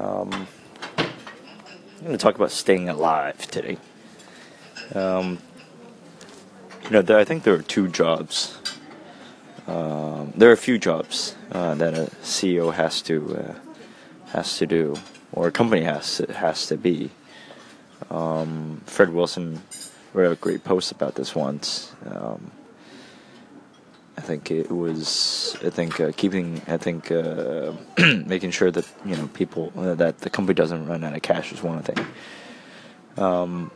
Um, I'm going to talk about staying alive today. Um, you know, there, I think there are two jobs. Um, there are a few jobs uh, that a CEO has to uh, has to do, or a company has to, has to be. Um, Fred Wilson wrote a great post about this once. Um, I think it was. I think uh, keeping. I think uh, making sure that you know people uh, that the company doesn't run out of cash is one thing. Um,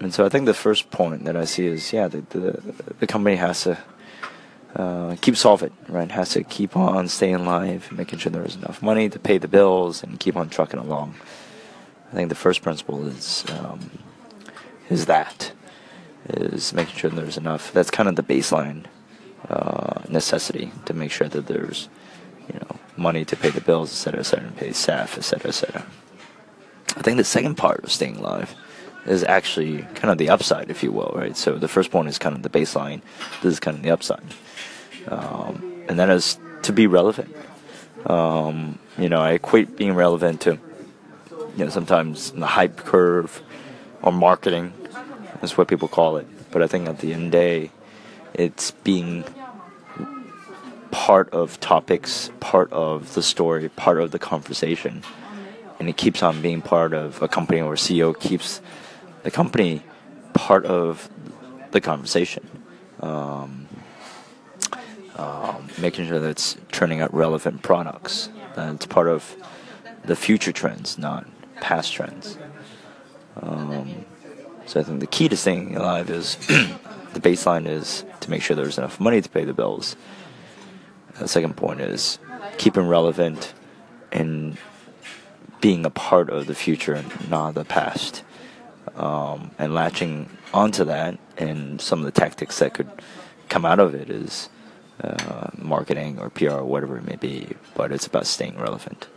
and so I think the first point that I see is yeah the the, the company has to uh, keep solvent right has to keep on staying alive, making sure there's enough money to pay the bills and keep on trucking along. I think the first principle is um, is that is making sure there's enough. That's kind of the baseline uh, necessity to make sure that there's, you know, money to pay the bills, et cetera, et cetera, and pay staff, et cetera, et cetera. I think the second part of staying alive is actually kind of the upside, if you will, right? So the first point is kind of the baseline. This is kind of the upside, um, and that is to be relevant. Um, you know, I equate being relevant to, you know, sometimes the hype curve or marketing. That's what people call it. But I think at the end of the day, it's being part of topics, part of the story, part of the conversation. And it keeps on being part of a company or CEO keeps the company part of the conversation. Um, um, making sure that it's turning out relevant products. It's part of the future trends, not past trends. Um, so I think the key to staying alive is the baseline is to make sure there's enough money to pay the bills. The second point is keeping relevant and being a part of the future and not the past. Um, and latching onto that and some of the tactics that could come out of it is uh, marketing or PR or whatever it may be, but it's about staying relevant.